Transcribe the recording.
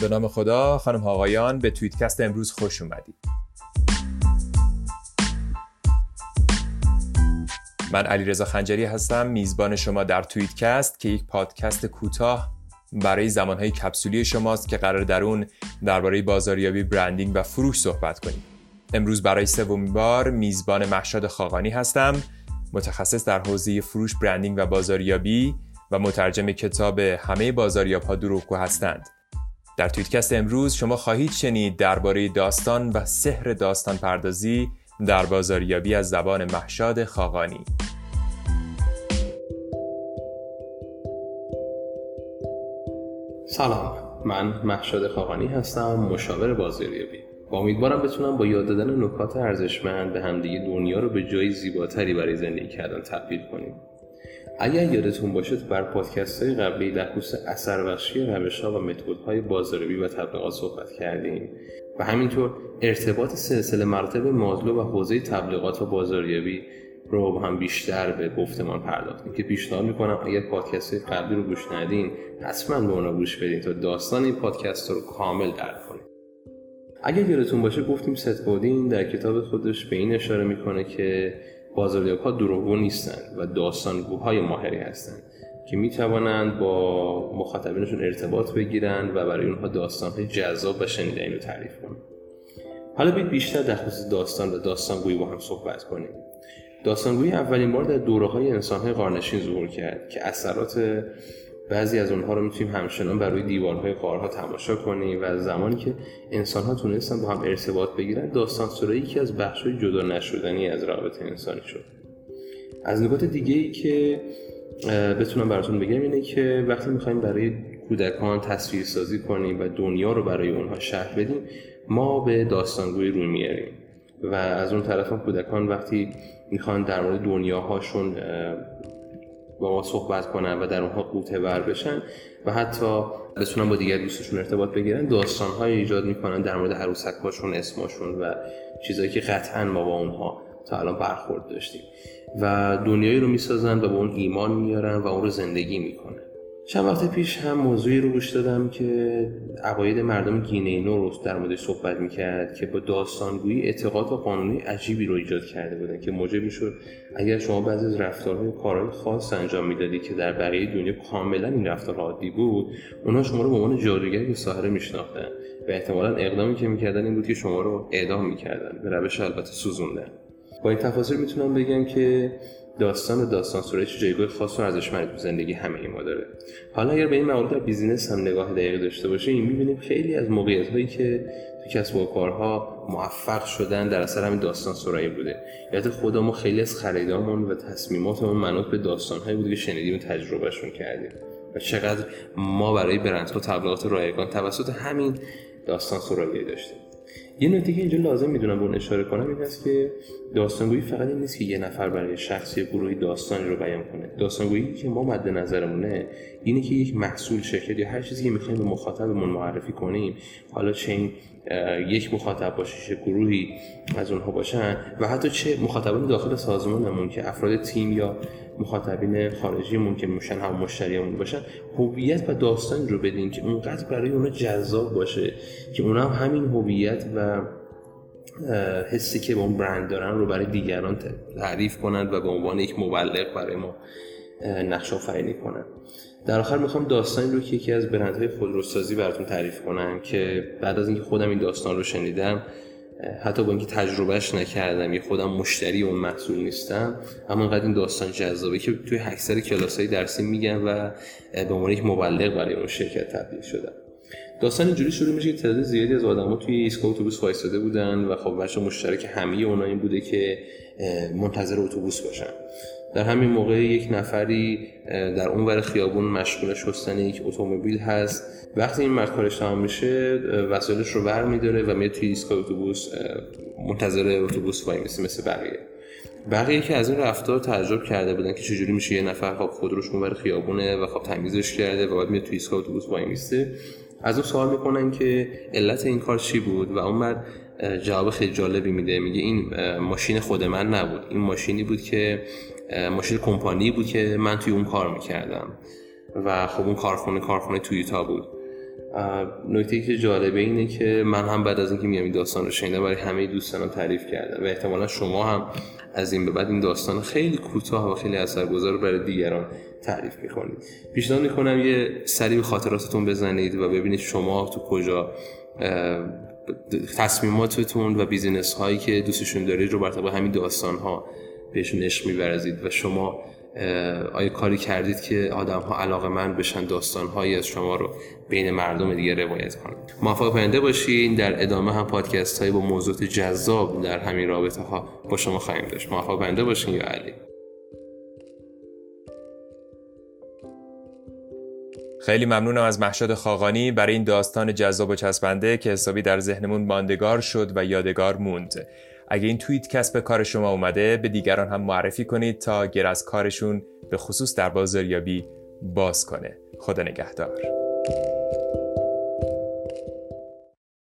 به نام خدا خانم آقایان به توییتکست امروز خوش اومدید. من علیرضا خنجری هستم میزبان شما در توییتکست که یک پادکست کوتاه برای زمانهای کپسولی شماست که قرار در اون درباره بازاریابی برندینگ و فروش صحبت کنیم. امروز برای سومین بار میزبان محشاد خاقانی هستم متخصص در حوزه فروش برندینگ و بازاریابی و مترجم کتاب همه بازاریاب ها دروغگو هستند. در تویتکست امروز شما خواهید شنید درباره داستان و سحر داستان پردازی در بازاریابی از زبان محشاد خاقانی. سلام من محشاد خاقانی هستم مشاور بازاریابی. با امیدوارم بتونم با یاد دادن نکات ارزشمند به همدیگه دنیا رو به جایی زیباتری برای زندگی کردن تبدیل کنیم. اگر یادتون باشه بر پادکست های قبلی در خصوص اثر بخشی روش ها و متد های بازاریابی و تبلیغات صحبت کردیم و همینطور ارتباط سلسله مراتب مازلو و حوزه تبلیغات و بازاریابی رو هم بیشتر به گفتمان پرداختیم که پیشنهاد می‌کنم اگر پادکست قبلی رو گوش ندین حتما به اونا گوش بدین تا داستان این پادکست رو کامل درک کنید اگر یادتون باشه گفتیم ست در کتاب خودش به این اشاره می‌کنه که بازاریاب ها دروغگو نیستند و داستانگوهای ماهری هستند که می توانند با مخاطبینشون ارتباط بگیرند و برای اونها داستان جذاب و شنیدنی رو تعریف کنند. حالا بیت بیشتر در خصوص داستان و داستانگویی با هم صحبت کنیم. داستانگویی اولین بار در دوره های انسان های قارنشین ظهور کرد که اثرات بعضی از اونها رو می‌تونیم همچنان بر روی دیوارهای قارها تماشا کنیم و زمانی که انسان ها تونستن با هم ارتباط بگیرن داستان سرایی یکی از بخشهای جدا نشدنی از رابطه انسانی شد. از نکات دیگه ای که بتونم براتون بگم اینه که وقتی می‌خوایم برای کودکان تصویر سازی کنیم و دنیا رو برای اونها شهر بدیم ما به داستانگویی روی میاریم و از اون طرف هم کودکان وقتی می‌خوان در مورد دنیاهاشون با ما صحبت کنن و در اونها قوطه ور بشن و حتی بتونن با دیگر دوستشون ارتباط بگیرن داستان های ایجاد می‌کنن در مورد عروسک هاشون اسمشون و چیزهایی که قطعا ما با اونها تا الان برخورد داشتیم. و دنیایی رو می‌سازن و به اون ایمان میارن و اون رو زندگی می‌کنن. چند وقت پیش هم موضوعی رو گوش دادم که عقاید مردم گینه نو رو در مورد صحبت می‌کرد که با داستانگویی اعتقاد و قانونی عجیبی رو ایجاد کرده بودن که موجب می‌شد اگر شما بعضی از رفتارهای کارهای خاص انجام می‌دادی که در بقیه دنیا کاملا این رفتارها عادی بود اونها شما رو به عنوان جادوگر یا ساحره میشناختن و احتمالا اقدامی که می‌کردن این بود که شما رو اعدام می‌کردن به روش البته سوزوندن. با این تفاصیل می‌تونم بگم که داستان و داستان چه جایگاه خاص و ارزشمندی تو زندگی همه ما داره. حالا اگر به این در بیزینس هم نگاه دقیق داشته باشیم می‌بینیم خیلی از موقعیت هایی که تو کسب و کارها موفق شدن در اثر همین داستان سرایی بوده. یاد خودمون خیلی از خریدامون و تصمیماتمون منوط به داستان هایی بوده که شنیدیم و تجربهشون کردیم. و چقدر ما برای برندها تبلیغات رایگان توسط همین داستان سرایی داشتیم. یه نکته که اینجا لازم می‌دونم به اون اشاره کنم این هست که داستانگویی فقط این نیست که یه نفر برای شخصی گروهی داستانی رو بیان کنه. داستانگویی که ما مد نظرمونه اینه که یک محصول شرکت یا هر چیزی که می‌خوایم به مخاطبمون معرفی کنیم حالا چه این یک مخاطب باشه چه گروهی از اونها باشن و حتی چه مخاطبان داخل سازمانمون که افراد تیم یا مخاطبین خارجی ممکن میشن هم مشتریمون باشن هویت و داستان رو بدین که اونقدر برای اونا جذاب باشه که اونا هم همین هویت و حسی که به اون برند دارن رو برای دیگران تعریف کنند و به عنوان یک مبلغ برای ما نقش آفرینی کنند در آخر می‌خوام داستانی رو که یکی از برندهای خودروسازی براتون تعریف کنم که بعد از اینکه خودم این داستان رو شنیدم حتی با اینکه تجربهش نکردم یا خودم مشتری اون محصول نیستم اما انقدر این داستان جذابه که توی اکثر کلاس های درسی میگم و به عنوان یک مبلغ برای اون شرکت تبدیل شدم داستان اینجوری شروع میشه که تعداد زیادی از آدما توی ایستگاه اتوبوس وایساده بودن و خب بچه مشترک همه اونا این بوده که منتظر اتوبوس باشن. در همین موقع یک نفری در اون ور خیابون مشغول شستن یک اتومبیل هست. وقتی این مرد کارش تمام میشه وسایلش رو بر میداره و میاد توی ایستگاه اتوبوس منتظر اتوبوس وای میسی مثل بقیه. بقیه که از این رفتار تعجب کرده بودن که چجوری میشه یه نفر خب خودروش اون خیابونه و خب تمیزش کرده و بعد میاد توی ایستگاه اتوبوس وای میسته. از اون سوال می‌کنن که علت این کار چی بود؟ و اون مرد جواب خیلی جالبی میده. میگه این ماشین خود من نبود. این ماشینی بود که ماشین کمپانی بود که من توی اون کار می‌کردم. و خب اون کارخونه کارخونه تویوتا بود. نکته که جالبه اینه که من هم بعد از اینکه میام این داستان رو شنیدم برای همه دوستانم تعریف کردم. و احتمالا شما هم از این به بعد این داستان خیلی کوتاه و خیلی اثرگذار برای دیگران تعریف می‌کنید. پیشنهاد می‌کنم یه سری به خاطراتتون بزنید و ببینید شما تو کجا تصمیماتتون و بیزینس هایی که دوستشون دارید رو بر همین داستان ها بهشون عشق میورزید و شما آیا کاری کردید که آدم ها علاقه من بشن داستان هایی از شما رو بین مردم دیگه روایت کنند موفق پنده باشین. در ادامه هم پادکست هایی با موضوعات جذاب در همین رابطه ها با شما خواهیم داشت. موفق پنده باشین یا علی. خیلی ممنونم از محشاد خاقانی. برای این داستان جذاب و چسبنده که حسابی در ذهنمون ماندگار شد و یادگار موند. اگه این توییت کسب کار شما اومده به دیگران هم معرفی کنید تا گر از کارشون به خصوص در بازاریابی باز کنه. خدا نگهدار.